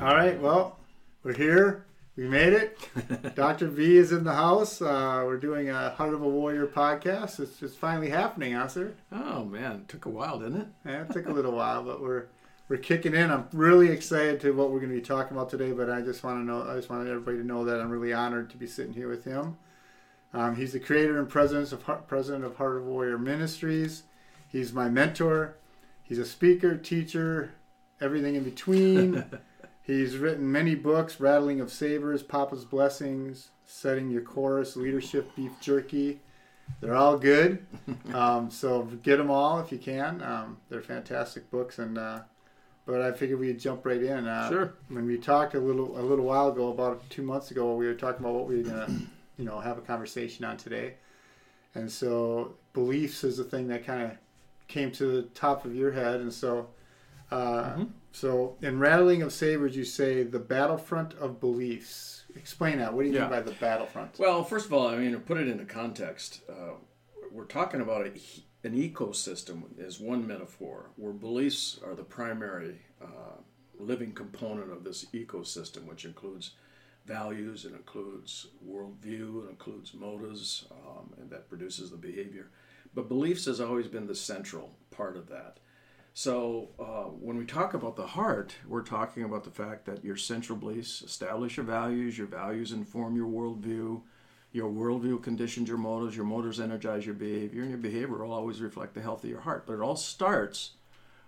All right, well, we're here. We made it. Dr. B is in the house. Uh, we're doing a Heart of a Warrior podcast. It's just finally happening, huh, sir? Oh man, it took a while, didn't it? Yeah, it took a little while, but we're we're kicking in. I'm really excited to what we're going to be talking about today. But I just want to know, I just want everybody to know that I'm really honored to be sitting here with him. Um, he's the creator and president of Heart, president of Heart of a Warrior Ministries. He's my mentor. He's a speaker, teacher, everything in between. He's written many books Rattling of Sabers, Papa's Blessings, Setting Your Course, Leadership, Beef Jerky. They're all good. Um, so get them all if you can. Um, they're fantastic books. and uh, But I figured we'd jump right in. Uh, sure. When we talked a little a little while ago, about two months ago, we were talking about what we were going to you know, have a conversation on today. And so beliefs is the thing that kind of came to the top of your head. And so uh, mm-hmm. So in Rattling of Sabers, you say the battlefront of beliefs. Explain that. What do you yeah. mean by the battlefront? Well, first of all, I mean to put it into context, uh, we're talking about a, an ecosystem as one metaphor, where beliefs are the primary uh, living component of this ecosystem, which includes values, it includes worldview, it includes motives, um, and that produces the behavior. But beliefs has always been the central part of that. So uh, when we talk about the heart, we're talking about the fact that your central beliefs establish your values, your values inform your worldview, your worldview conditions your motives, your motives energize your behavior, and your behavior will always reflect the health of your heart. But it all starts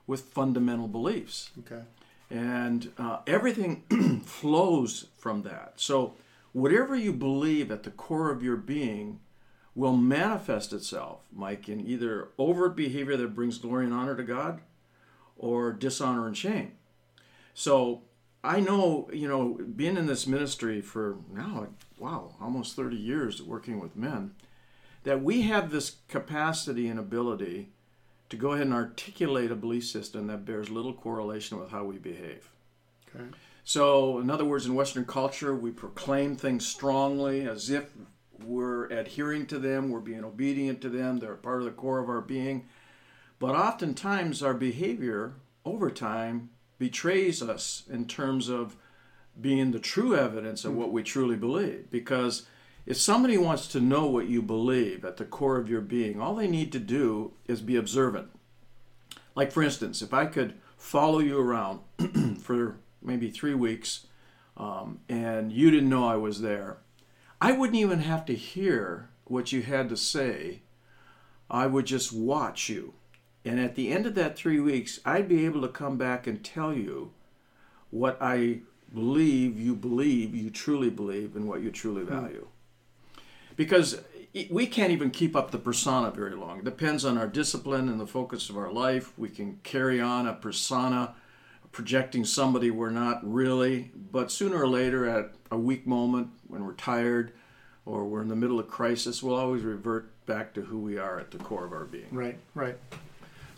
with fundamental beliefs. Okay. And uh, everything flows from that. So whatever you believe at the core of your being will manifest itself, Mike, in either overt behavior that brings glory and honor to God or dishonor and shame. So I know, you know, being in this ministry for now, wow, almost 30 years working with men, that we have this capacity and ability to go ahead and articulate a belief system that bears little correlation with how we behave. Okay. So, in other words, in Western culture, we proclaim things strongly as if we're adhering to them, we're being obedient to them, they're part of the core of our being. But oftentimes our behavior over time betrays us in terms of being the true evidence of what we truly believe. Because if somebody wants to know what you believe at the core of your being, all they need to do is be observant. Like, for instance, if I could follow you around for maybe three weeks um, and you didn't know I was there, I wouldn't even have to hear what you had to say. I would just watch you. And at the end of that three weeks, I'd be able to come back and tell you what I believe you believe, you truly believe, and what you truly hmm. value. Because we can't even keep up the persona very long. It depends on our discipline and the focus of our life. We can carry on a persona, projecting somebody we're not really, but sooner or later, at a weak moment, when we're tired or we're in the middle of crisis, we'll always revert back to who we are at the core of our being. Right, right.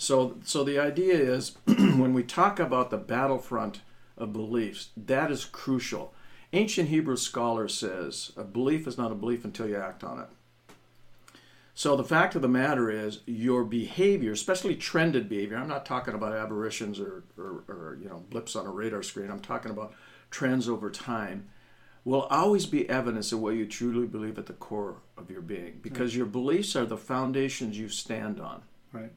So, so the idea is when we talk about the battlefront of beliefs, that is crucial. Ancient Hebrew scholar says a belief is not a belief until you act on it. So the fact of the matter is your behavior, especially trended behavior, I'm not talking about aberrations or, or, or you know blips on a radar screen. I'm talking about trends over time will always be evidence of what you truly believe at the core of your being because right. your beliefs are the foundations you stand on. Right.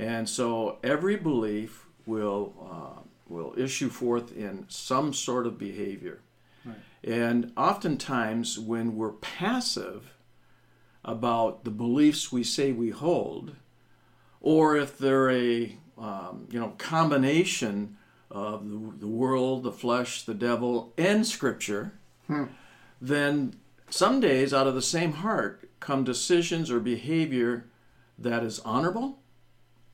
And so every belief will uh, will issue forth in some sort of behavior. Right. And oftentimes, when we're passive about the beliefs we say we hold, or if they're a um, you know combination of the, the, world, the flesh, the devil, and Scripture, hmm. then some days out of the same heart come decisions or behavior that is honorable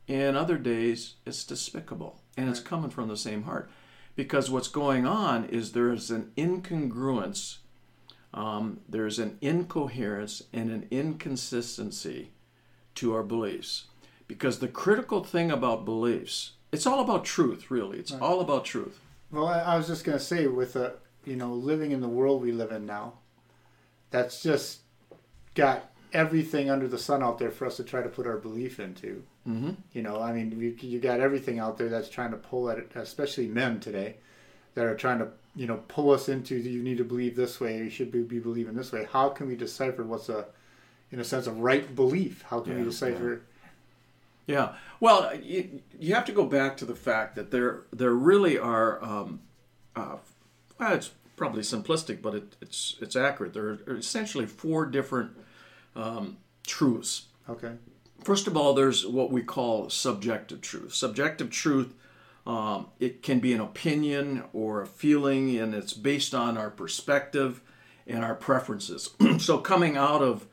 and other days it's despicable and it's coming from the same heart. Because what's going on is there's an incongruence um, there's an incoherence and an inconsistency to our beliefs. Because the critical thing about beliefs it's all about truth really. It's right. all about truth. Well i was just going to say with a you know living in the world we live in now that's just got everything under the sun out there for us to try to put our belief into Mm-hmm. You know, I mean, you, you got everything out there that's trying to pull at it, especially men today. that are trying to you know pull us into you need to believe this way, you should be, be believing this way. How can we decipher what's a in a sense a right belief? How can Yeah, we decipher? Yeah. Well, you, you have to go back to the fact that there there really are. Um, uh, well, it's probably simplistic, but it, it's it's accurate. There are essentially four different um, truths. Okay. First of all, there's what we call subjective truth. Subjective truth, um, it can be an opinion or a feeling, and it's based on our perspective and our preferences. so coming out of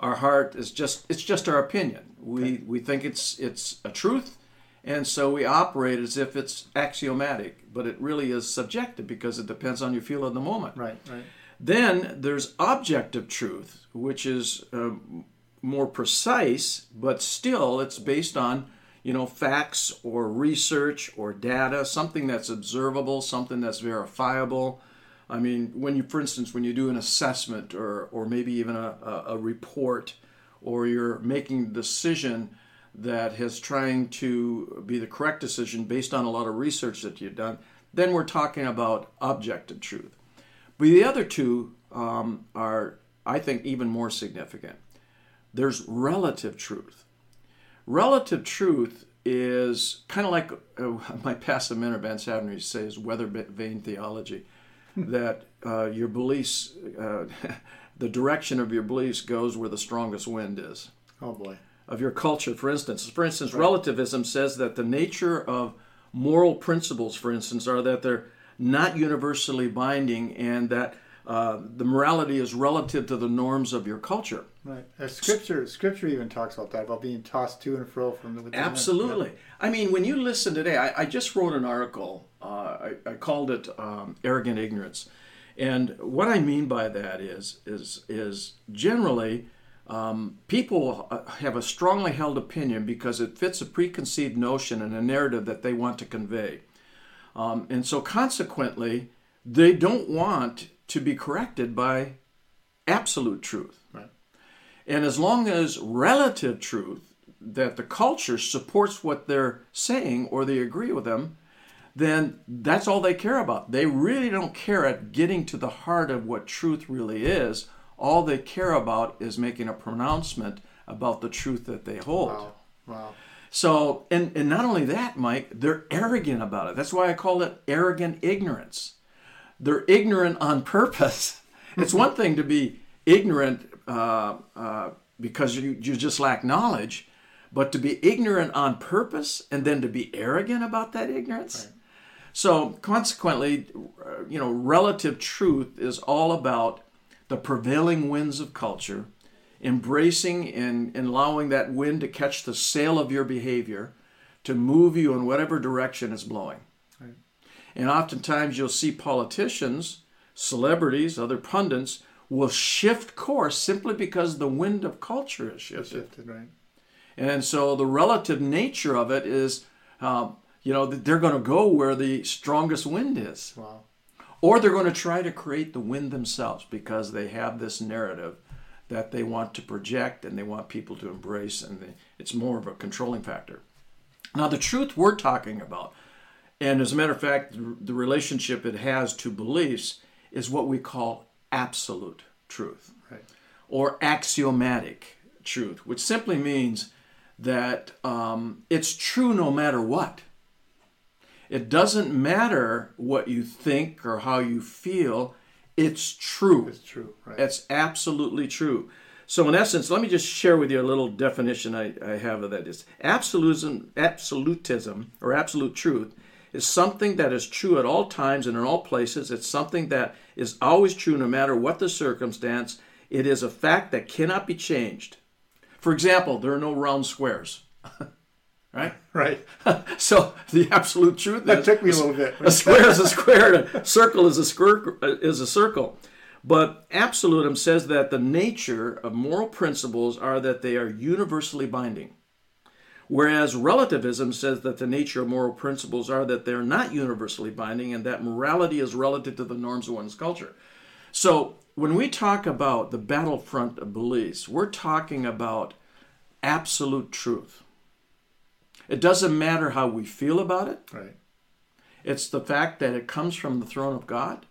our heart is just it's just our opinion. We we think it's it's a truth, and so we operate as if it's axiomatic, but it really is subjective because it depends on your feel of the moment. Right. Right. Then there's objective truth, which is uh, more precise, but still it's based on you know facts or research or data, something that's observable, something that's verifiable. I mean, when you, for instance, when you do an assessment or or maybe even a, a, a report, or you're making a decision that is trying to be the correct decision based on a lot of research that you've done, then we're talking about objective truth. But the other two um, are, I think, even more significant. There's relative truth. Relative truth is kind of like uh, my passive mentor Ben Savner used to say is weather vane theology, that uh, your beliefs, uh, the direction of your beliefs goes where the strongest wind is Oh boy. of your culture, for instance. For instance, relativism says that the nature of moral principles, for instance, are that they're not universally binding and that uh, the morality is relative to the norms of your culture. Right. Uh, scripture. Scripture even talks about that about being tossed to and fro from the. Absolutely. I mean, when you listen today, I, I just wrote an article. Uh, I, I called it um, "Arrogant Ignorance," and what I mean by that is is is generally um, people have a strongly held opinion because it fits a preconceived notion and a narrative that they want to convey, um, and so consequently, they don't want to be corrected by absolute truth. Right. And as long as relative truth, that the culture supports what they're saying or they agree with them, then that's all they care about. They really don't care at getting to the heart of what truth really is. All they care about is making a pronouncement about the truth that they hold. Wow. Wow. So, and, and not only that, Mike, they're arrogant about it. That's why I call it arrogant ignorance. They're ignorant on purpose. It's one thing to be ignorant uh, uh, because you, you just lack knowledge, but to be ignorant on purpose and then to be arrogant about that ignorance. So, consequently, uh, you know, relative truth is all about the prevailing winds of culture, embracing and, and allowing that wind to catch the sail of your behavior to move you in whatever direction it's blowing. And oftentimes you'll see politicians, celebrities, other pundits will shift course simply because the wind of culture is shifted. Shifted. Right. And so the relative nature of it is, um, you know, they're going to go where the strongest wind is. Wow. Or they're going to try to create the wind themselves because they have this narrative that they want to project and they want people to embrace, and they, it's more of a controlling factor. Now, the truth we're talking about, and as a matter of fact, the, relationship it has to beliefs is what we call absolute truth Right. or axiomatic truth, which simply means that um, it's true no matter what. It doesn't matter what you think or how you feel, it's true. It's true. Right. It's absolutely true. So, in essence, let me just share with you a little definition I, I have of that. Is absolutism, absolutism or absolute truth is something that is true at all times and in all places. It's something that is always true no matter what the circumstance. It is a fact that cannot be changed. For example, there are no round squares. right? right. So the absolute truth That is took me a little bit. a square is a square, a circle is a square uh, is a circle. But absolutism says that the nature of moral principles are that they are universally binding. Whereas relativism says that the nature of moral principles are that they're not universally binding and that morality is relative to the norms of one's culture. So when we talk about the battlefront of beliefs, we're talking about absolute truth. It doesn't matter how we feel about it. Right. It's the fact that it comes from the throne of God.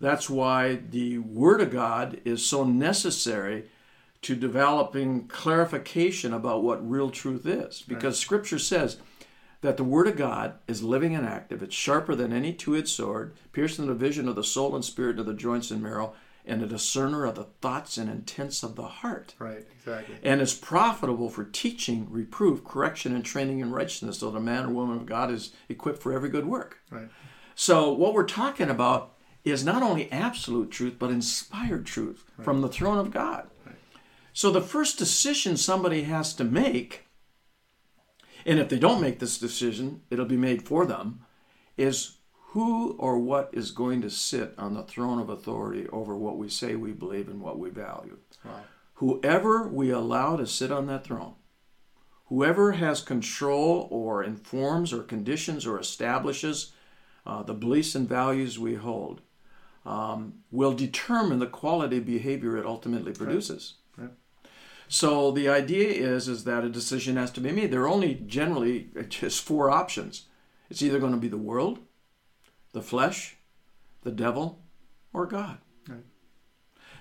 That's why the Word of God is so necessary to developing clarification about what real truth is. Because right. Scripture says that the Word of God is living and active. It's sharper than any two edged sword, piercing the vision of the soul and spirit of the joints and marrow, and a discerner of the thoughts and intents of the heart. Right, exactly. And is profitable for teaching, reproof, correction, and training in righteousness, so the man or woman of God is equipped for every good work. Right. So, what we're talking about is not only absolute truth, but inspired truth right. from the throne of God. Right. So, the first decision somebody has to make, and if they don't make this decision, it'll be made for them, is who or what is going to sit on the throne of authority over what we say we believe and what we value. Wow. Whoever we allow to sit on that throne, whoever has control or informs or conditions or establishes uh, the beliefs and values we hold, um, will determine the quality of behavior it ultimately produces. Right. So the idea is is that a decision has to be made. There are only generally just four options. It's either going to be the world, the flesh, the devil, or God. Right.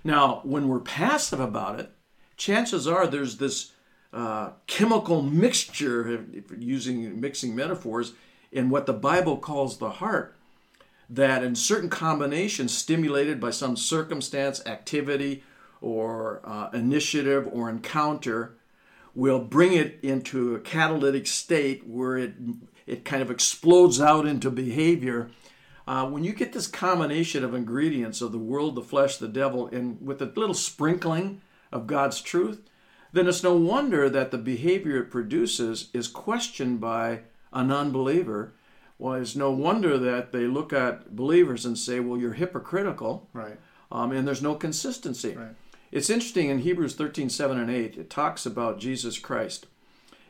Now, when we're passive about it, chances are there's this uh, chemical mixture, using mixing metaphors, in what the Bible calls the heart, that in certain combinations, stimulated by some circumstance, activity, or uh, initiative or encounter, will bring it into a catalytic state where it it kind of explodes out into behavior uh, when you get this combination of ingredients of the world, the flesh, the devil, and with a little sprinkling of God's truth, then it's no wonder that the behavior it produces is questioned by a non believer. Well, it's no wonder that they look at believers and say, well, you're hypocritical. Right. Um, and there's no consistency. Right. It's interesting in Hebrews 13, 7 and 8, it talks about Jesus Christ.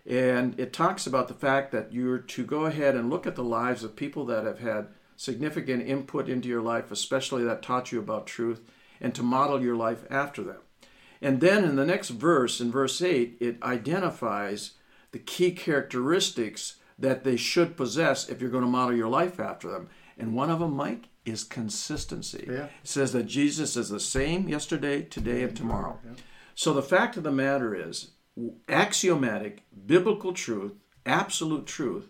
And it talks about the fact that you're to go ahead and look at the lives of people that have had significant input into your life, especially that taught you about truth, and to model your life after them. And then in the next verse, in verse 8, it identifies the key characteristics that they should possess if you're going to model your life after them. And one of them, Mike, is consistency. Yeah. It says that Jesus is the same yesterday, today, and tomorrow. Yeah. So the fact of the matter is, axiomatic biblical truth, absolute truth,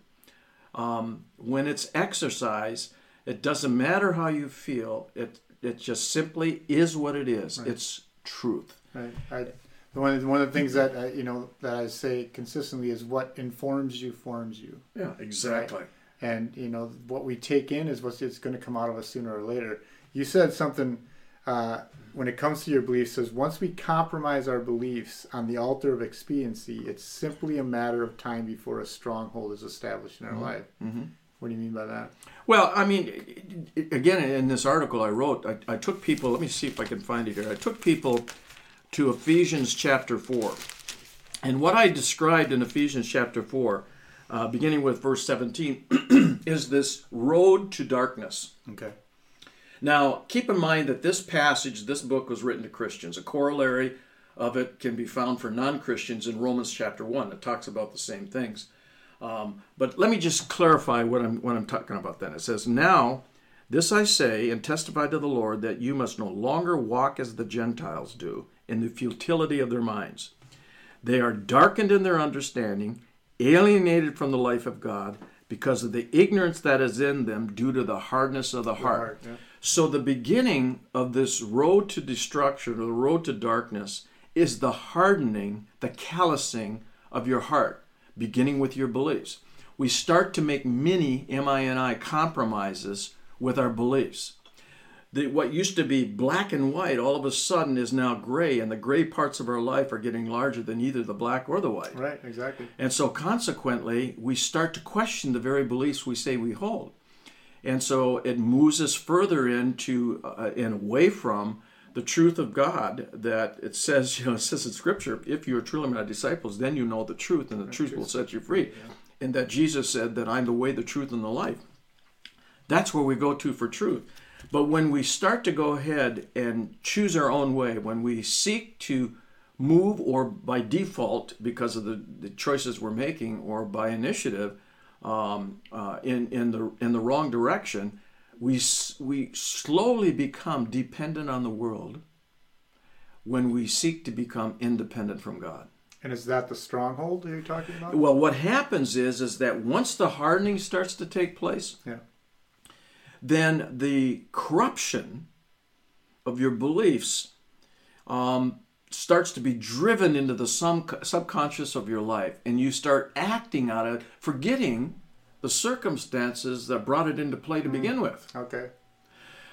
um, when it's exercised, it doesn't matter how you feel. It it just simply is what it is. Right. It's truth. Right. I, one, one of the things that I, you know that I say consistently is what informs you forms you. Yeah, exactly. Right? And you know what we take in is what's it's going to come out of us sooner or later. You said something uh, when it comes to your beliefs says once we compromise our beliefs on the altar of expediency, it's simply a matter of time before a stronghold is established in our mm-hmm. life. Mm-hmm. What do you mean by that? Well, I mean, again, in this article I wrote, I, I took people, let me see if I can find it here. I took people to Ephesians chapter 4. And what I described in Ephesians chapter 4, uh, beginning with verse 17, is this road to darkness. Okay. Now, keep in mind that this passage, this book was written to Christians. A corollary of it can be found for non Christians in Romans chapter 1. It talks about the same things. Um, but let me just clarify what I'm, what I'm talking about then. It says, Now, this I say and testify to the Lord that you must no longer walk as the Gentiles do in the futility of their minds. They are darkened in their understanding, alienated from the life of God because of the ignorance that is in them due to the hardness of the heart. heart yeah. So, the beginning of this road to destruction or the road to darkness is the hardening, the callousing of your heart, beginning with your beliefs. We start to make many MINI compromises with our beliefs. The, what used to be black and white all of a sudden is now gray, and the gray parts of our life are getting larger than either the black or the white. Right, exactly. And so, consequently, we start to question the very beliefs we say we hold. And so it moves us further into uh, and away from the truth of God that it says, you know, it says in Scripture, if you are truly my disciples, then you know the truth, and the truth will set you free. Yeah. And that Jesus said that I'm the way, the truth, and the life. That's where we go to for truth. But when we start to go ahead and choose our own way, when we seek to move or by default because of the, the choices we're making or by initiative um, uh, in in the in the wrong direction, we we slowly become dependent on the world when we seek to become independent from God. And is that the stronghold that you're talking about? Well, what happens is is that once the hardening starts to take place, Yeah. Then the corruption of your beliefs um, starts to be driven into the sum- subconscious of your life, and you start acting out it, forgetting the circumstances that brought it into play to begin with. Okay.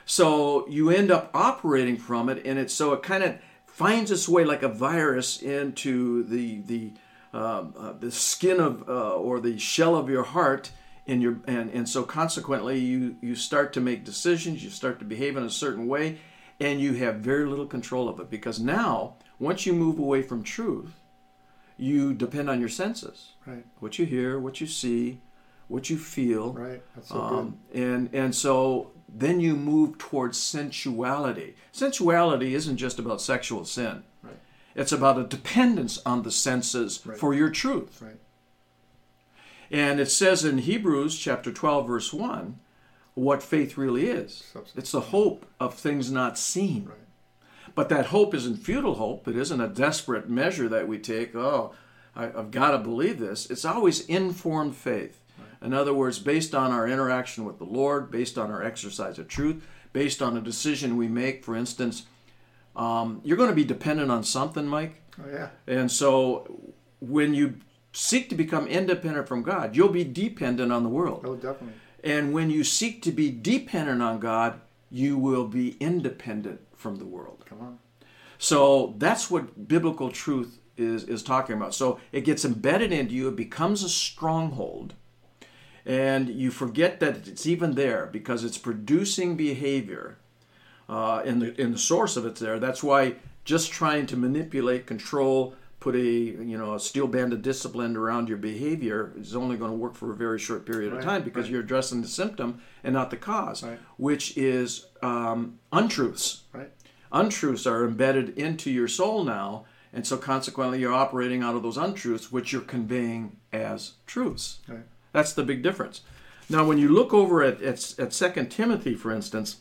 So you end up operating from it, and it's so it kind of finds its way like a virus into the the um, uh, the skin of uh, or the shell of your heart, in your and and so consequently you you start to make decisions, you start to behave in a certain way, and you have very little control of it because now once you move away from truth, you depend on your senses, Right. what you hear, what you see, what you feel, Right. That's so um, and and so then you move towards sensuality. Sensuality isn't just about sexual sin. Right. It's about a dependence on the senses Right. for your truth. Right. And it says in Hebrews chapter 12 verse 1 what faith really is. Substance. It's the hope of things not seen. Right. But that hope isn't futile hope. It isn't a desperate measure that we take. Oh, I, I've got to believe this. It's always informed faith. In other words, based on our interaction with the Lord, based on our exercise of truth, based on a decision we make. For instance, um, you're going to be dependent on something, Mike. Oh yeah. And so when you seek to become independent from God, you'll be dependent on the world. Oh definitely. And when you seek to be dependent on God, you will be independent from the world. Come on. So that's what biblical truth is, is talking about. So it gets embedded into you, it becomes a stronghold, and you forget that it's even there because it's producing behavior. Uh, and the in the source of it's there. That's why just trying to manipulate, control, put a you know a steel band of discipline around your behavior is only going to work for a very short period Right, of time because right. you're addressing the symptom and not the cause, Right. which is um, untruths Right. untruths are embedded into your soul now and so consequently you're operating out of those untruths which you're conveying as truths that's the big difference now when you look over at, at, at 2 timothy for instance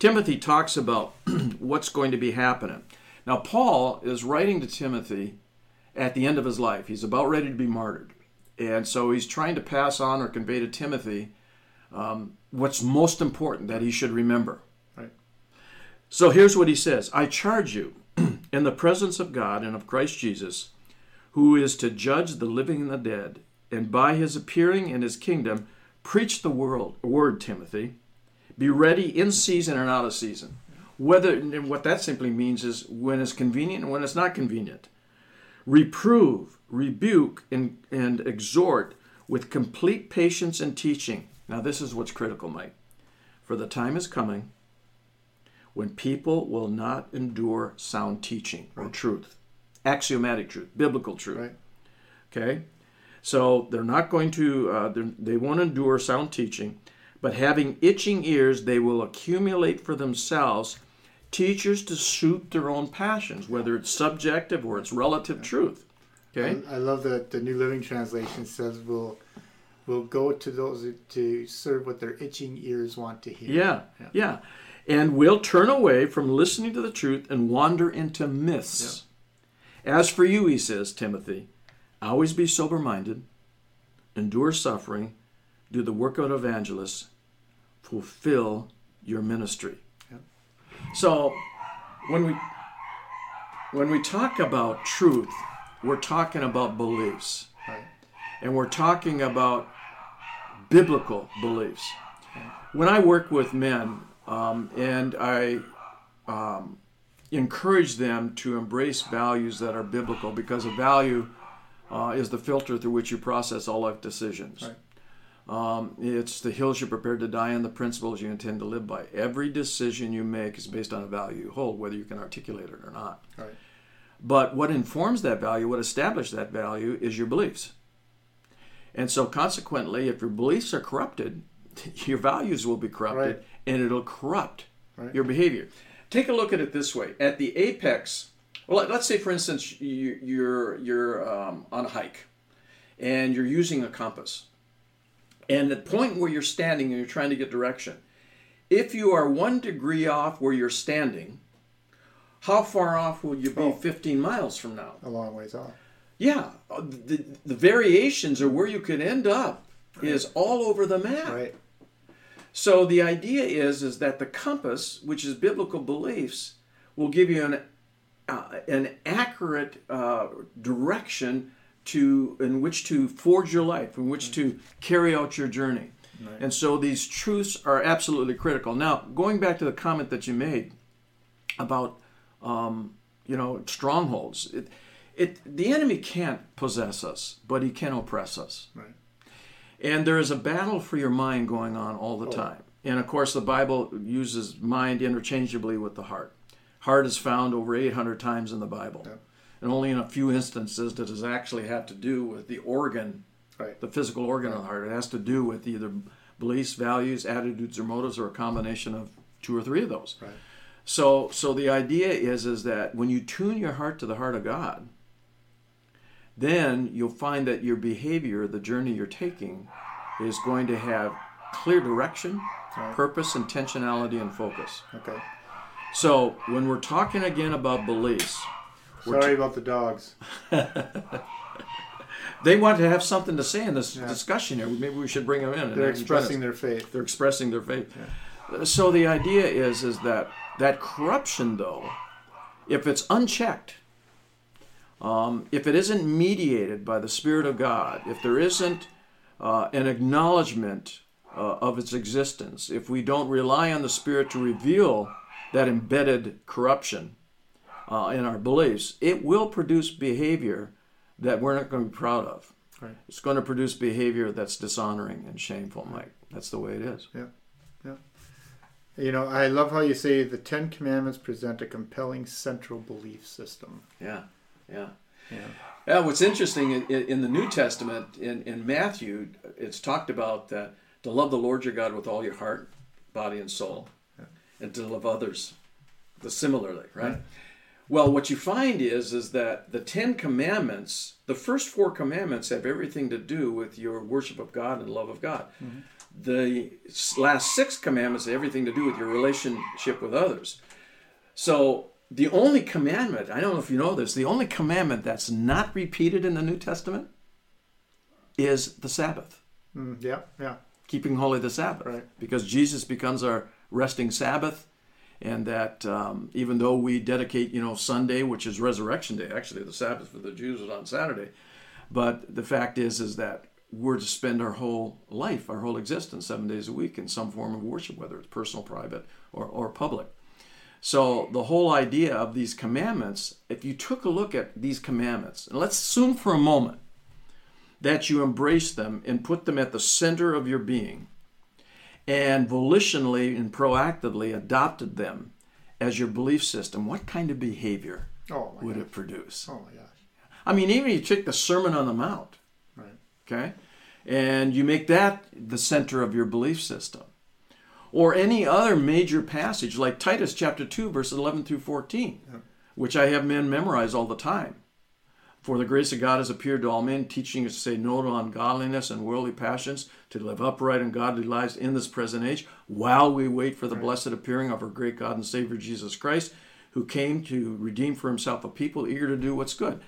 timothy talks about what's going to be happening now paul is writing to timothy at the end of his life he's about ready to be martyred and so he's trying to pass on or convey to timothy um, what's most important that he should remember Right. so here's what he says I charge you in the presence of God and of Christ Jesus, who is to judge the living and the dead, and by his appearing in his kingdom, preach the world, word, Timothy. Be ready in season and out of season. Whether and what that simply means is when it's convenient and when it's not convenient. Reprove, rebuke, and, and exhort with complete patience and teaching. Now, this is what's critical, Mike. For the time is coming when people will not endure sound teaching or truth, axiomatic truth, biblical truth. Right. Okay? So they're not going to, uh, they won't endure sound teaching, but having itching ears, they will accumulate for themselves teachers to suit their own passions, whether it's subjective or it's relative truth. Okay? I, I love that the New Living Translation says we'll we'll go to those to serve what their itching ears want to hear. Yeah, Yeah. yeah. And will turn away from listening to the truth and wander into myths. As for you, he says, Timothy, always be sober minded, endure suffering, do the work of an evangelist, fulfill your ministry. So when we when we talk about truth, we're talking about beliefs. Right. And we're talking about biblical beliefs. When I work with men um, and I um, encourage them to embrace values that are biblical because a value uh, is the filter through which you process all life decisions. Right. Um, it's the hills you're prepared to die on, the principles you intend to live by. Every decision you make is based on a value you hold, whether you can articulate it or not. Right. But what informs that value, what establishes that value, is your beliefs. And so, consequently, if your beliefs are corrupted, your values will be corrupted Right. and it'll corrupt Right. your behavior. Take a look at it this way. At the apex, well, let- let's say, for instance, you, you're, you're um, on a hike and you're using a compass. And the point where you're standing and you're trying to get direction, if you are one degree off where you're standing, how far off will you be Oh. 15 miles from now? A long ways off. Yeah, the, the variations or where you could end up is all over the map. Right. So the idea is is that the compass, which is biblical beliefs, will give you an uh, an accurate uh, direction to in which to forge your life, in which to carry out your journey. And so these truths are absolutely critical. Now, going back to the comment that you made about um, you know strongholds, it, it the enemy can't possess us, but he can oppress us. Right. And there is a battle for your mind going on all the Oh. time. And of course, the Bible uses mind interchangeably with the heart. Heart is found over 800 times in the Bible. And only in a few instances does it actually have to do with the organ, Right. the physical organ of the heart. It has to do with either beliefs, values, attitudes, or motives, or a combination of two or three of those. Right. So, so the idea is is that when you tune your heart to the heart of God, then you'll find that your behavior, the journey you're taking, is going to have clear direction, Right. purpose, intentionality, and focus. Okay. So, when we're talking again about beliefs, We're Sorry about the dogs. they want to have something to say in this Yeah. discussion here. Maybe we should bring them in. They're expressing their faith. they're expressing their faith. So the idea is is that that corruption, though, if it's unchecked, um, if it isn't mediated by the Spirit of God, if there isn't uh, an acknowledgement uh, of its existence, if we don't rely on the Spirit to reveal that embedded corruption uh, in our beliefs, it will produce behavior that we're not going to be proud of. Right. It's going to produce behavior that's dishonoring and shameful, Mike. That's the way it is. Yeah. Yeah. You know, I love how you say the Ten Commandments present a compelling central belief system. Yeah, yeah. Yeah. Yeah, what's interesting in, in, the New Testament, in, in Matthew, it's talked about that to love the Lord your God with all your heart, body, and soul, and to love others the similarly, right? Right. Well, what you find is is that the Ten Commandments, the first four commandments, have everything to do with your worship of God and love of God. The last six commandments have everything to do with your relationship with others. So the only commandment, I don't know if you know this, the only commandment that's not repeated in the New Testament is the Sabbath, Mm, yeah, yeah. keeping holy the Sabbath. Right. Because Jesus becomes our resting Sabbath, and that um, even though we dedicate, you know, Sunday, which is Resurrection Day, actually the Sabbath for the Jews is on Saturday, but the fact is, is that we're to spend our whole life, our whole existence, seven days a week in some form of worship, whether it's personal, private, or, or public. So the whole idea of these commandments, if you took a look at these commandments, and let's assume for a moment that you embrace them and put them at the center of your being, and volitionally and proactively adopted them as your belief system, what kind of behavior Oh would gosh. it produce? Oh my gosh. I mean, even you take the Sermon on the Mount, Right. okay, and you make that the center of your belief system, or any other major passage like Titus chapter 2, verses 11 through 14, Yeah. which I have men memorize all the time. For the grace of God has appeared to all men, teaching us to say no to ungodliness and worldly passions, to live upright and godly lives in this present age, while we wait for the blessed appearing of our great God and Savior Jesus Christ, who came to redeem for himself a people eager to do what's good.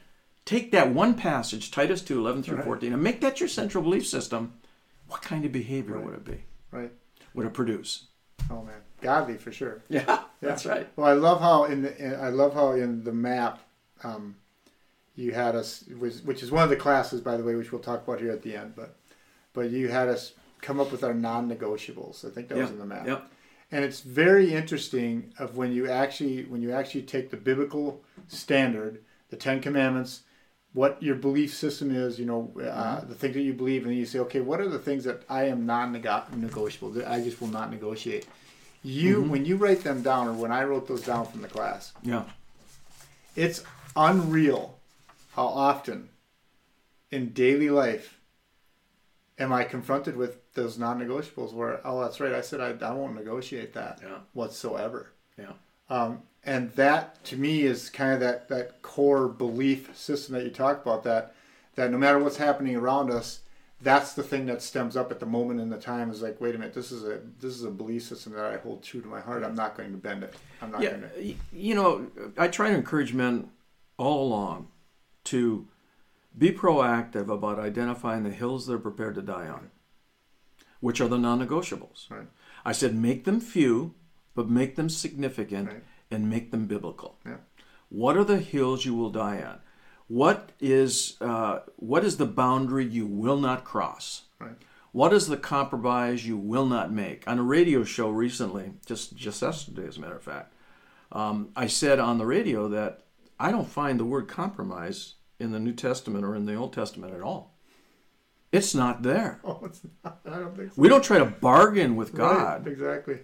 Take that one passage, Titus 2, 11 through Right. 14, and make that your central belief system. What kind of behavior Right. would it be? Right. Would it produce? Oh man. Godly for sure. Yeah, that's right. Well, I love how in the I love how in the map, um, you had us which is one of the classes by the way, which we'll talk about here at the end. But but you had us come up with our non-negotiables. I think that was in the map. Yep. And it's very interesting of when you actually when you actually take the biblical standard, the Ten Commandments, what your belief system is, you know, uh, the things that you believe, and you say, okay, what are the things that I am non-negotiable that I just will not negotiate. You when you write them down, or when I wrote those down from the class, Yeah. it's unreal how often in daily life am I confronted with those non-negotiables where oh that's right I said I, I won't negotiate that Yeah. whatsoever Yeah. um, and that to me is kind of that that core belief system that you talk about that that no matter what's happening around us that's the thing that stems up at the moment in the time is like, wait a minute, this is a this is a belief system that I hold true to my heart. I'm not going to bend it. I'm not yeah, going to. you know, I try to encourage men all along to be proactive about identifying the hills they're prepared to die on, which are the non-negotiables. Right. I said make them few, but make them significant Right. and make them biblical. Yeah. What are the hills you will die on? What is uh, what is the boundary you will not cross? Right. What is the compromise you will not make? On a radio show recently, just just yesterday, as a matter of fact, um, I said on the radio that I don't find the word compromise in the New Testament or in the Old Testament at all. It's not there. Oh, it's not. I don't think so. We don't try to bargain with God Right, exactly.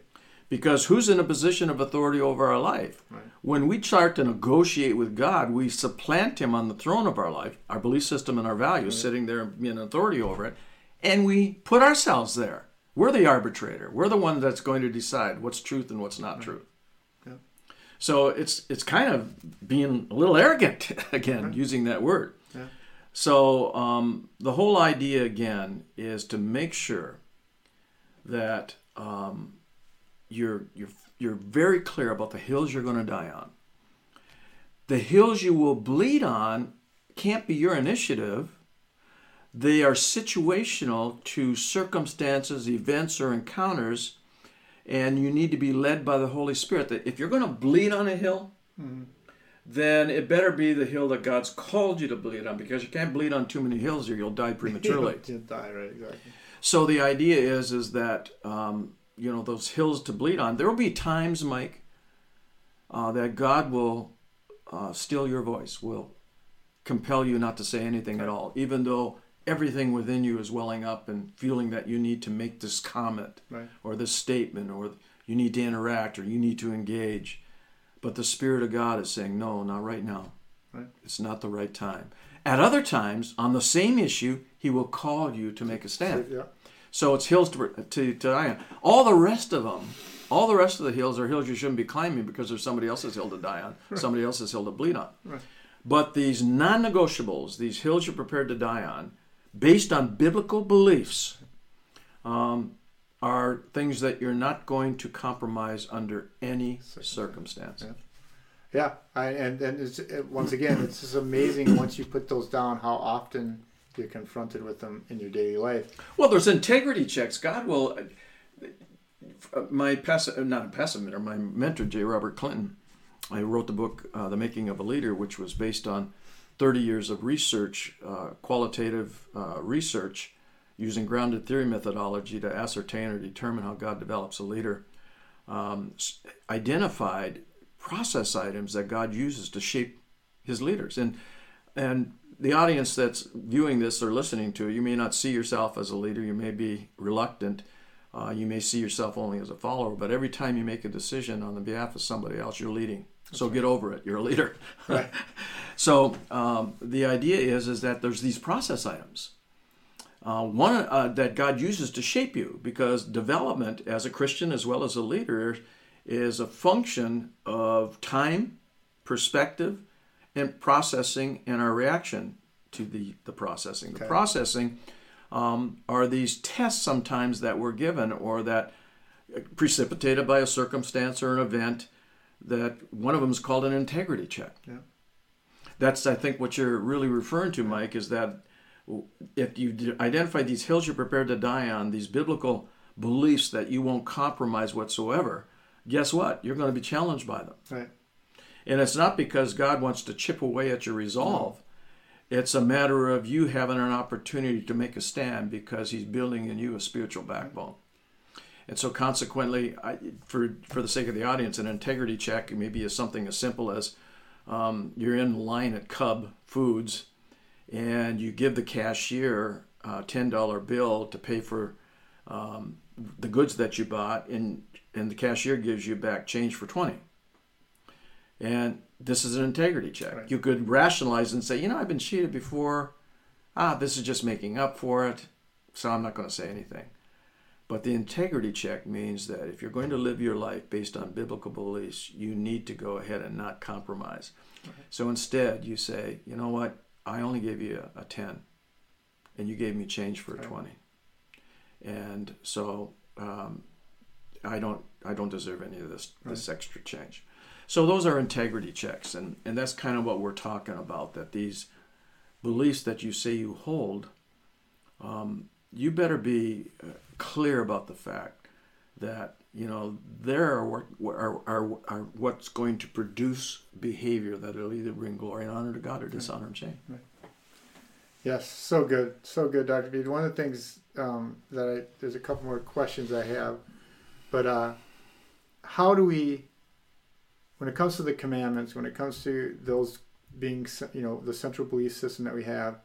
because who's in a position of authority over our life? Right. When we start to negotiate with God, we supplant Him on the throne of our life, our belief system and our values, sitting there in authority over it, and we put ourselves there. We're the arbitrator. We're the one that's going to decide what's truth and what's not truth. So it's it's kind of being a little arrogant again, using that word. Yeah. So um, the whole idea again is to make sure that um, you're you're you're very clear about the hills you're going to die on. The hills you will bleed on can't be your initiative. They are situational to circumstances, events, or encounters, and you need to be led by the Holy Spirit. That if you're going to bleed on a hill, then it better be the hill that God's called you to bleed on, because you can't bleed on too many hills or you'll die prematurely. You'll die, right? Exactly. So the idea is is that um, you know those hills to bleed on. There will be times, Mike, uh, that God will uh, still your voice, will compel you not to say anything at all, even though everything within you is welling up and feeling that you need to make this comment Right. or this statement or you need to interact or you need to engage. But the Spirit of God is saying, no, not right now. Right. It's not the right time. At other times, on the same issue, He will call you to make a stand. Yeah. So it's hills to, to, to die on. All the rest of them, all the rest of the hills are hills you shouldn't be climbing because there's somebody else's hill to die on, somebody else's hill to bleed on. Right. But these non negotiables, these hills you're prepared to die on, based on biblical beliefs, um, are things that you're not going to compromise under any circumstance. Yeah. Yeah, I, and and it's, it, once again, it's just amazing once you put those down how often you're confronted with them in your daily life. Well, there's integrity checks. God will. uh, My passive, not a passive mentor, my mentor, J. Robert Clinton. I wrote the book, uh, The Making of a Leader, which was based on 30 years of research, uh, qualitative uh, research, using grounded theory methodology to ascertain or determine how God develops a leader. Um, identified process items that God uses to shape His leaders, and and the audience that's viewing this or listening to it, you may not see yourself as a leader. You may be reluctant. Uh, you may see yourself only as a follower. But every time you make a decision on the behalf of somebody else, you're leading. So get over it. You're a leader. Right. so um, the idea is is that there's these process items. Uh, one uh, that God uses to shape you, because development as a Christian as well as a leader is a function of time, perspective, and processing and our reaction to the, the processing. The processing um, are these tests sometimes that we're given or that precipitated by a circumstance or an event that one of them is called an integrity check. Yeah. That's, I think, what you're really referring to, Mike, is that if you identify these hills you're prepared to die on, these biblical beliefs that you won't compromise whatsoever, guess what? You're going to be challenged by them. Right. And it's not because God wants to chip away at your resolve. It's a matter of you having an opportunity to make a stand because He's building in you a spiritual backbone. And so, consequently, I, for for the sake of the audience, an integrity check maybe is something as simple as um, you're in line at Cub Foods, and you give the cashier a ten dollar bill to pay for um, the goods that you bought, and and the cashier gives you back change for twenty. And this is an integrity check. Right. You could rationalize and say, you know, I've been cheated before. Ah, this is just making up for it, so I'm not going to say anything. But the integrity check means that if you're going to live your life based on biblical beliefs, you need to go ahead and not compromise. So instead, you say, you know what? I only gave you a, a 10. and you gave me change for a 20. And so um, I don't I don't deserve any of this this extra change. So those are integrity checks, and and that's kind of what we're talking about. That these beliefs that you say you hold, um, you better be uh, clear about the fact that you know there are, what- are, are, are what's going to produce behavior that will either bring glory and honor to God or dishonor and shame. Yes, so good, so good, Dr. B. One of the things um, that I there's a couple more questions I have, but uh, how do we, when it comes to the commandments, when it comes to those being, you know, the central belief system that we have,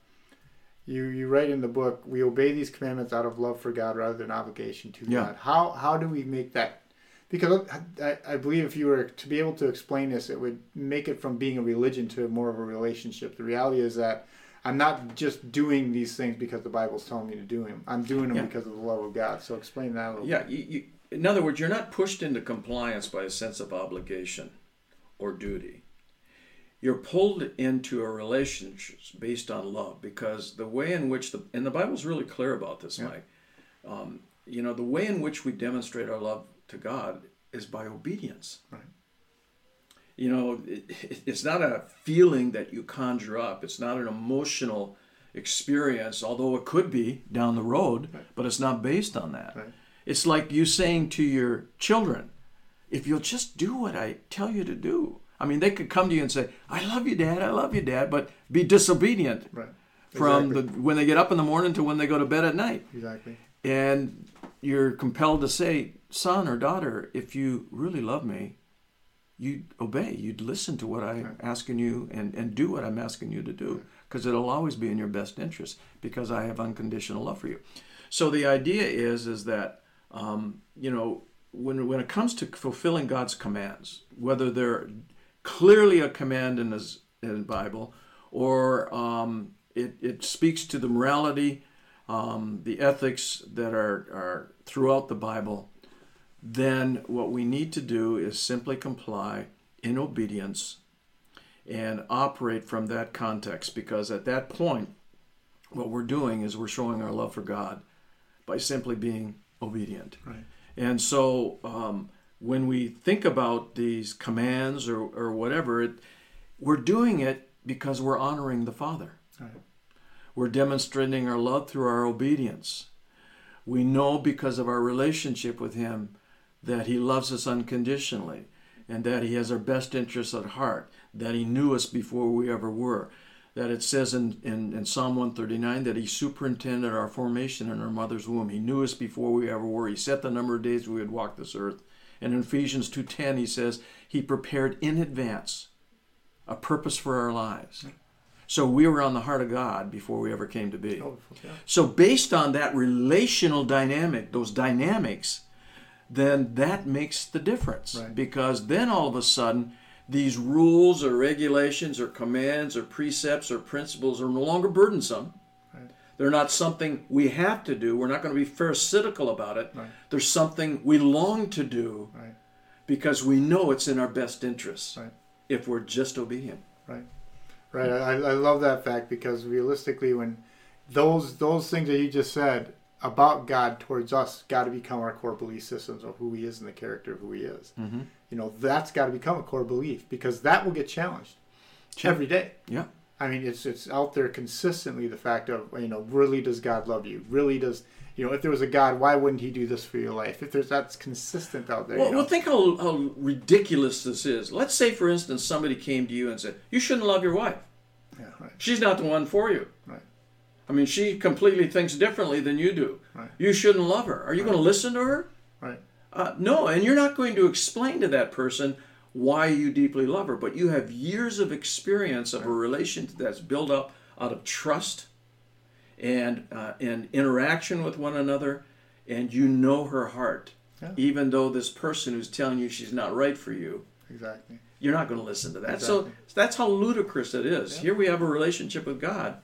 you you write in the book, we obey these commandments out of love for God rather than obligation to Yeah. God. How how do we make that? Because I, I believe if you were to be able to explain this, it would make it from being a religion to more of a relationship. The reality is that I'm not just doing these things because the Bible's telling me to do them. I'm doing them Yeah. because of the love of God. So explain that a little Yeah, bit. you, you, in other words, you're not pushed into compliance by a sense of obligation or duty. You're pulled into a relationship based on love because the way in which the and the Bible's really clear about this, Yeah. Mike. Um, you know, the way in which we demonstrate our love to God is by obedience. Right. You know, it, it- it's not a feeling that you conjure up. It's not an emotional experience, although it could be down the road, Right. but it's not based on that. Right. It's like you saying to your children, if you'll just do what I tell you to do. I mean, they could come to you and say, I love you, Dad, I love you, Dad, but be disobedient Right. from Exactly. the when they get up in the morning to when they go to bed at night. Exactly. And you're compelled to say, son or daughter, if you really love me, you'd obey. You'd listen to what I'm Right. asking you and, and do what I'm asking you to do because it'll always be in your best interest because I have unconditional love for you. So the idea is is that um, you know when when it comes to fulfilling God's commands, whether they're clearly a command in the in the Bible or um, it, it speaks to the morality, um, the ethics that are, are throughout the Bible, then what we need to do is simply comply in obedience and operate from that context because at that point, what we're doing is we're showing our love for God by simply being obedient. Right. And so um, when we think about these commands or, or whatever, it, we're doing it because we're honoring the Father. Right. We're demonstrating our love through our obedience. We know because of our relationship with Him that He loves us unconditionally and that He has our best interests at heart, that He knew us before we ever were. That it says in, in, in Psalm 139 that He superintended our formation in our mother's womb. He knew us before we ever were. He set the number of days we would walk this earth. And in Ephesians 2.10 he says He prepared in advance a purpose for our lives. So we were on the heart of God before we ever came to be. Oh. So based on that relational dynamic, those dynamics, then that makes the difference. Right. Because then all of a sudden, these rules or regulations or commands or precepts or principles are no longer burdensome. They're not something we have to do. We're not going to be pharisaical about it. Right. There's something we long to do Right. because we know it's in our best interests Right. if we're just obedient. Right. Right. I, I love that fact because realistically, when those those things that you just said about God towards us got to become our core belief systems of who He is and the character of who He is. Mm-hmm. You know, that's got to become a core belief because that will get challenged every day. Yeah. I mean, it's it's out there consistently. The fact of you know, really does God love you? Really does you know? If there was a God, why wouldn't He do this for your life? If there's that's consistent out there. Well, you know? well, think how, how ridiculous this is. Let's say, for instance, somebody came to you and said, You shouldn't love your wife. yeah, right, She's not the one for you. right, I mean, she completely thinks differently than you do. Right. You shouldn't love her. Are you going to listen to her? right, Uh, no, and you're not going to explain to that person why you deeply love her, but you have years of experience of a relationship that's built up out of trust and uh, and interaction with one another, and you know her heart. Yeah. Even though this person who's telling you she's not right for you, exactly. you're not going to listen to that. Exactly. So that's how ludicrous it is. Yeah. Here we have a relationship with God.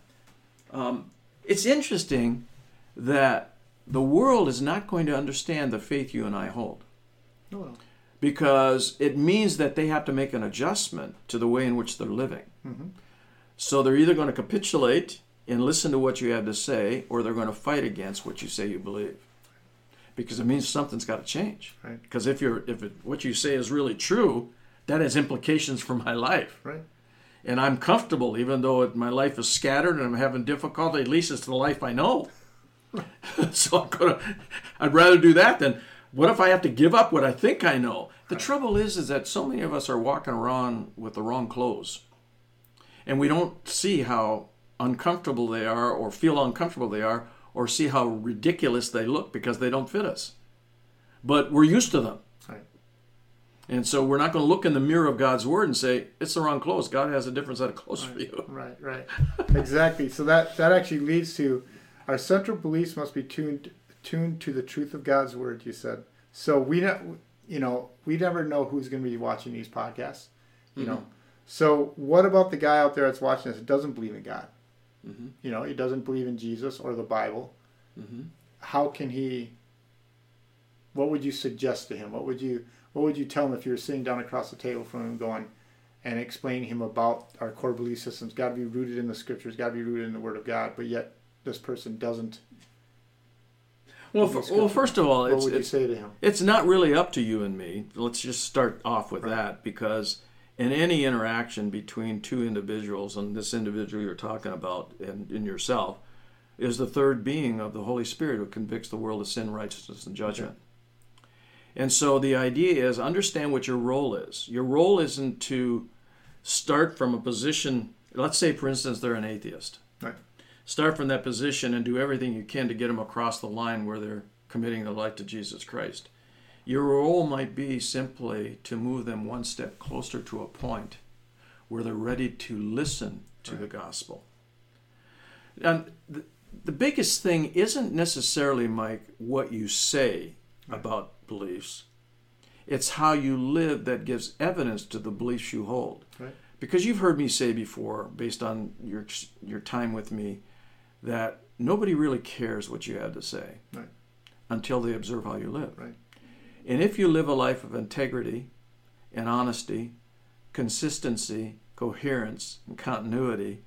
Um, it's interesting that the world is not going to understand the faith you and I hold No, no. Because it means that they have to make an adjustment to the way in which they're living. Mhm. So they're either going to capitulate and listen to what you have to say, or they're going to fight against what you say you believe. Because it means something's got to change. Right. Because if you're if it, what you say is really true, that has implications for my life. Right. And I'm comfortable, even though it, my life is scattered and I'm having difficulty. At least it's the life I know. so I'm gonna. I'd rather do that than what if I have to give up what I think I know. The trouble is, is that so many of us are walking around with the wrong clothes, and we don't see how uncomfortable they are, or feel uncomfortable they are, or see how ridiculous they look because they don't fit us. But we're used to them. Right. And so we're not going to look in the mirror of God's word and say, it's the wrong clothes. God has a different set of clothes for you. Right, right. exactly. So that that actually leads to our central beliefs must be tuned tuned to the truth of God's word. You said so. We don't, you know we never know who's going to be watching these podcasts. You know. So what about the guy out there that's watching this that doesn't believe in God? Mhm. You know, he doesn't believe in Jesus or the Bible. Mhm. How can he? What would you suggest to him? What would you What would you tell him if you were sitting down across the table from him, going and explaining him about our core belief systems? Got to be rooted in the Scriptures. Got to be rooted in the Word of God. But yet, this person doesn't. Well, That's f- well, first of all, What it's, would you it's, say to him? it's not really up to you and me. Let's just start off with that because in any interaction between two individuals, and this individual you're talking about and, and yourself, is the third being of the Holy Spirit who convicts the world of sin, righteousness, and judgment. And so the idea is understand what your role is. Your role isn't to start from a position, let's say, for instance, they're an atheist. Right. Start from that position and do everything you can to get them across the line where they're committing their life to Jesus Christ. Your role might be simply to move them one step closer to a point where they're ready to listen to the gospel. And the, the biggest thing isn't necessarily, Mike, what you say about beliefs. It's how you live that gives evidence to the beliefs you hold. Right. Because you've heard me say before, based on your your time with me, that nobody really cares what you have to say Right. until they observe how you live. Right. And if you live a life of integrity and honesty, consistency, coherence, and continuity,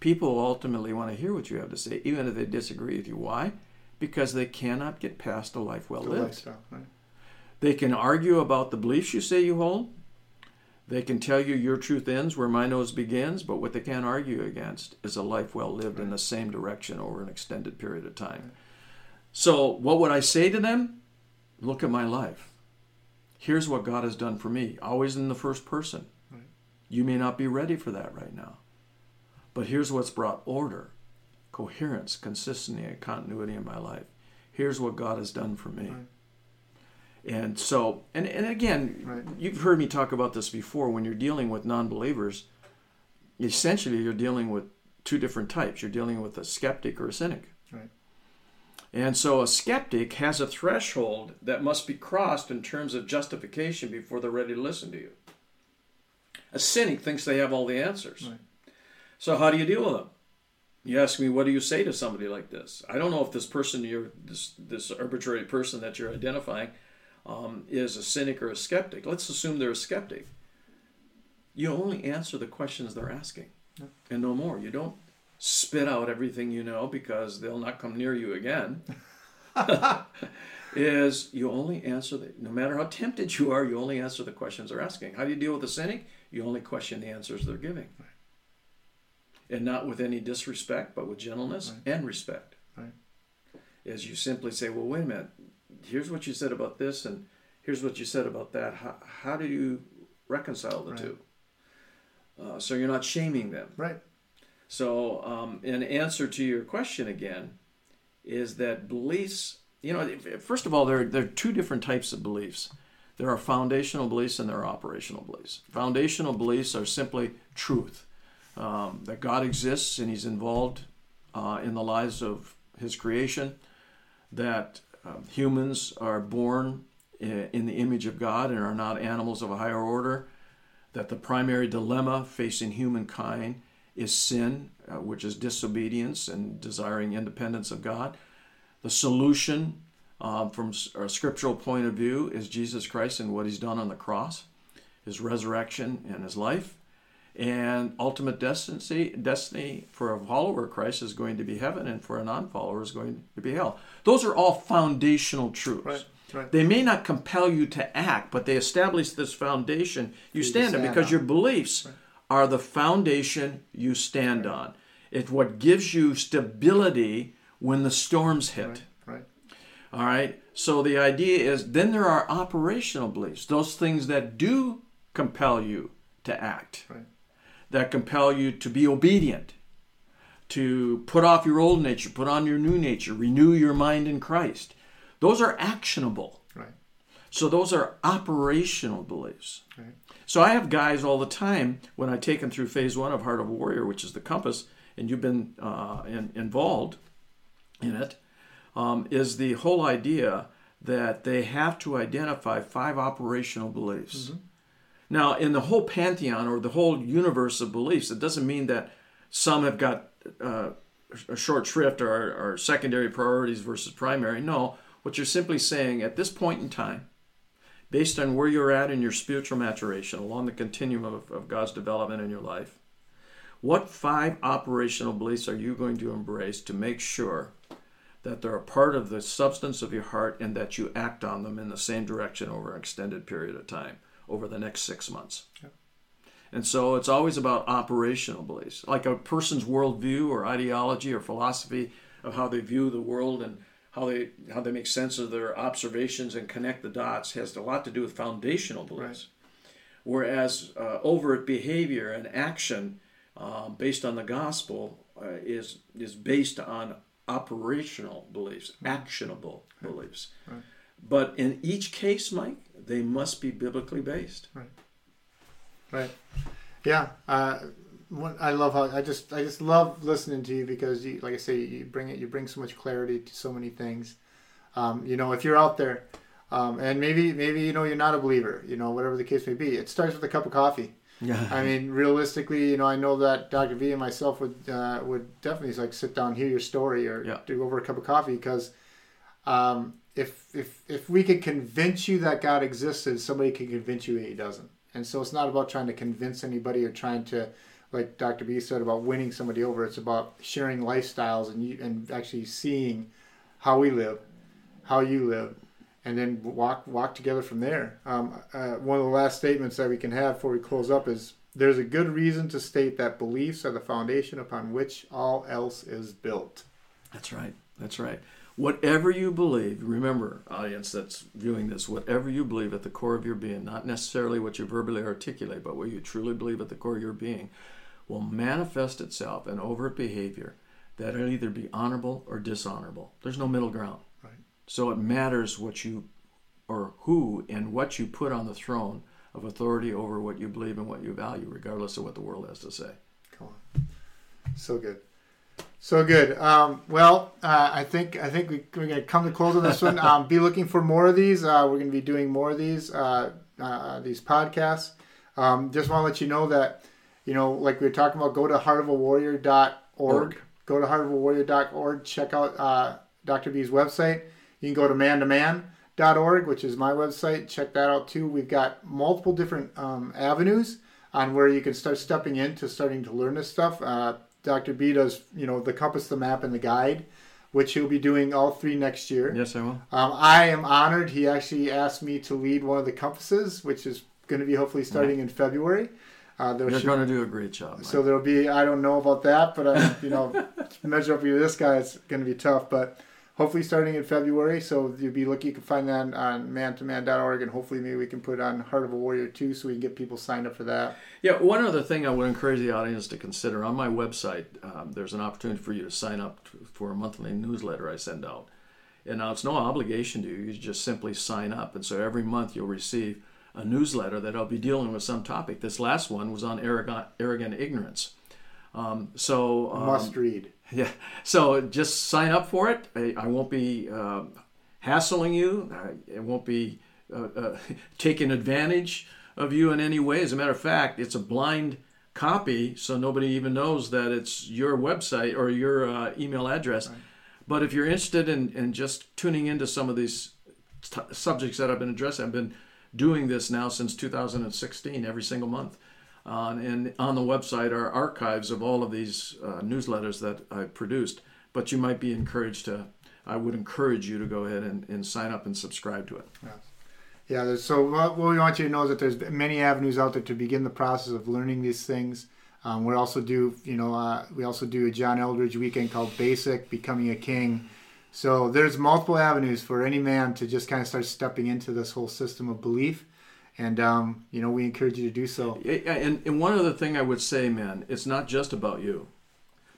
people ultimately want to hear what you have to say, even if they disagree with you. Why? Because they cannot get past a life well lived. Right. They can argue about the beliefs you say you hold. They can tell you your truth ends where my nose begins, but what they can't argue against is a life well lived in the same direction over an extended period of time. So, what would I say to them? Look at my life. Here's what God has done for me, always in the first person. Right. You may not be ready for that right now. But here's what's brought order, coherence, consistency, and continuity in my life. Here's what God has done for me. And so, and, and again, Right. you've heard me talk about this before. When you're dealing with non believers, essentially you're dealing with two different types. You're dealing with a skeptic or a cynic. Right. And so a skeptic has a threshold that must be crossed in terms of justification before they're ready to listen to you. A cynic thinks they have all the answers. Right. So how do you deal with them? You ask me, what do you say to somebody like this? I don't know if this person you're this this arbitrary person that you're identifying um, is a cynic or a skeptic. Let's assume they're a skeptic. You only answer the questions they're asking, Yeah. and no more. You don't spit out everything you know because they'll not come near you again. is you only answer the no matter how tempted you are, you only answer the questions they're asking. How do you deal with a cynic? You only question the answers they're giving. And not with any disrespect, but with gentleness and respect. Right. Is you simply say, Well, wait a minute, here's what you said about this and here's what you said about that. How, how do you reconcile the Right. two? Uh, so you're not shaming them. Right. So, um, in answer to your question again, is that beliefs, you know, first of all, there, there are two different types of beliefs. There are foundational beliefs and there are operational beliefs. Foundational beliefs are simply truth um, that God exists and He's involved uh, in the lives of His creation, that um, humans are born in the image of God and are not animals of a higher order, that the primary dilemma facing humankind is sin, uh, which is disobedience and desiring independence of God. The solution, um, from a scriptural point of view, is Jesus Christ and what He's done on the cross, His resurrection and His life. And ultimate destiny, destiny for a follower of Christ is going to be heaven, and for a non-follower is going to be hell. Those are all foundational truths. Right. Right. They may not compel you to act, but they establish this foundation you stand on because on. your beliefs are the foundation you stand on. It's what gives you stability when the storms hit. Right. All right. So the idea is then there are operational beliefs, those things that do compel you to act, Right. That compel you to be obedient, to put off your old nature, put on your new nature, renew your mind in Christ. Those are actionable. Right. So those are operational beliefs. Right. So I have guys all the time when I take them through phase one of Heart of a Warrior, which is the compass, and you've been uh, in, involved in it, um, is the whole idea that they have to identify five operational beliefs. Now, in the whole pantheon or the whole universe of beliefs, it doesn't mean that some have got uh, a short shrift or, secondary priorities versus primary. No, what you're simply saying at this point in time, based on where you're at in your spiritual maturation along the continuum of, of God's development in your life, what five operational beliefs are you going to embrace to make sure that they're a part of the substance of your heart and that you act on them in the same direction over an extended period of time, over the next six months? And so it's always about operational beliefs, like a person's worldview or ideology or philosophy of how they view the world and how they how they make sense of their observations and connect the dots has a lot to do with foundational beliefs. Whereas uh, overt behavior and action um, based on the gospel uh, is is based on operational beliefs, actionable beliefs. Right. But in each case, Mike, they must be biblically based. Right. Right. Yeah. Uh, I love how I just I just love listening to you because you, like I say, you bring it you bring so much clarity to so many things. Um, you know, if you're out there, um, and maybe maybe you know you're not a believer, you know, whatever the case may be, it starts with a cup of coffee. Yeah. I mean, realistically, you know, I know that Dr. B and myself would uh, would definitely like sit down, hear your story, or Yeah. do over a cup of coffee because um, if if if we could convince you that God existed, somebody can convince you He doesn't. And so it's not about trying to convince anybody or trying to, like Dr. B said, about winning somebody over. It's about sharing lifestyles and you, and actually seeing how we live, how you live, and then walk walk together from there. Um, uh, one of the last statements that we can have before we close up is there's a good reason to state that beliefs are the foundation upon which all else is built. That's right. That's right. Whatever you believe, remember, audience that's viewing this, whatever you believe at the core of your being, not necessarily what you verbally articulate, but what you truly believe at the core of your being, will manifest itself in overt behavior that'll either be honorable or dishonorable. There's no middle ground. Right. So it matters what you or who and what you put on the throne of authority over what you believe and what you value, regardless of what the world has to say. Come on, so good, so good. Um, well, uh, I think I think we, we're going to come to close on this one. Um, be looking for more of these. Uh, we're going to be doing more of these uh, uh, these podcasts. Um, just want to let you know that you know, like we were talking about, go to heartofawarrior.org. Org. Go to heartofawarrior.org. Check out uh, Dr. B's website. You can go to mantoman.org, which is my website. Check that out too. We've got multiple different um, avenues on where you can start stepping into starting to learn this stuff. Dr. B does, you know, the compass, the map, and the guide, which he'll be doing all three next year. Yes, I will. Um, I am honored. He actually asked me to lead one of the compasses, which is going to be hopefully starting in February. Uh, You're should- going to do a great job. Mike. so there'll be I don't know about that, but I, you know, to measure up to this guy, it's going to be tough. But hopefully starting in February, so you'll be looking. You can find that on mantoman.org, and hopefully maybe we can put on Heart of a Warrior too, so we can get people signed up for that. Yeah, one other thing I would encourage the audience to consider on my website, um, there's an opportunity for you to sign up for a monthly newsletter I send out. And now it's no obligation to you, you just simply sign up. And so every month you'll receive a newsletter that I'll be dealing with some topic. This last one was on arrogant, arrogant ignorance. Um, so um, Must read. Yeah. So just sign up for it. I, I won't be uh, hassling you. I, it won't be uh, uh, taking advantage of you in any way. As a matter of fact, it's a blind copy, so nobody even knows that it's your website or your uh, email address. But if you're interested in, in just tuning into some of these t- subjects that I've been addressing, I've been doing this now since 2016, every single month. And on the website are archives of all of these uh, newsletters that I've produced. But you might be encouraged to, I would encourage you to go ahead and, and sign up and subscribe to it. Yeah, there's, so what we want you to know is that there's many avenues out there to begin the process of learning these things. Um, we also do, you know, uh, we also do a John Eldredge weekend called Basic Becoming a King. So there's multiple avenues for any man to just kind of start stepping into this whole system of belief, and um, you know, we encourage you to do so. And, and one other thing I would say, man, it's not just about you,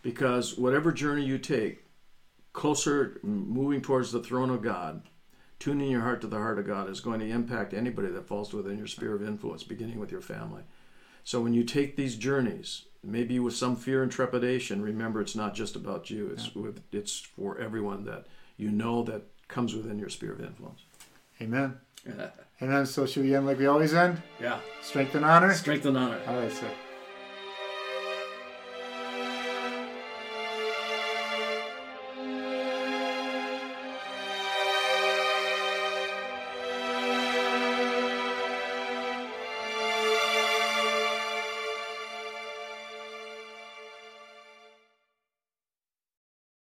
because whatever journey you take, closer, moving towards the throne of God, tuning your heart to the heart of God is going to impact anybody that falls within your sphere of influence, beginning with your family. So when you take these journeys, maybe with some fear and trepidation, remember it's not just about you. It's yeah. with, it's for everyone that you know that comes within your sphere of influence. Amen. Amen. So should we end like we always end? Yeah. Strength and honor. Strength and honor. All right, sir.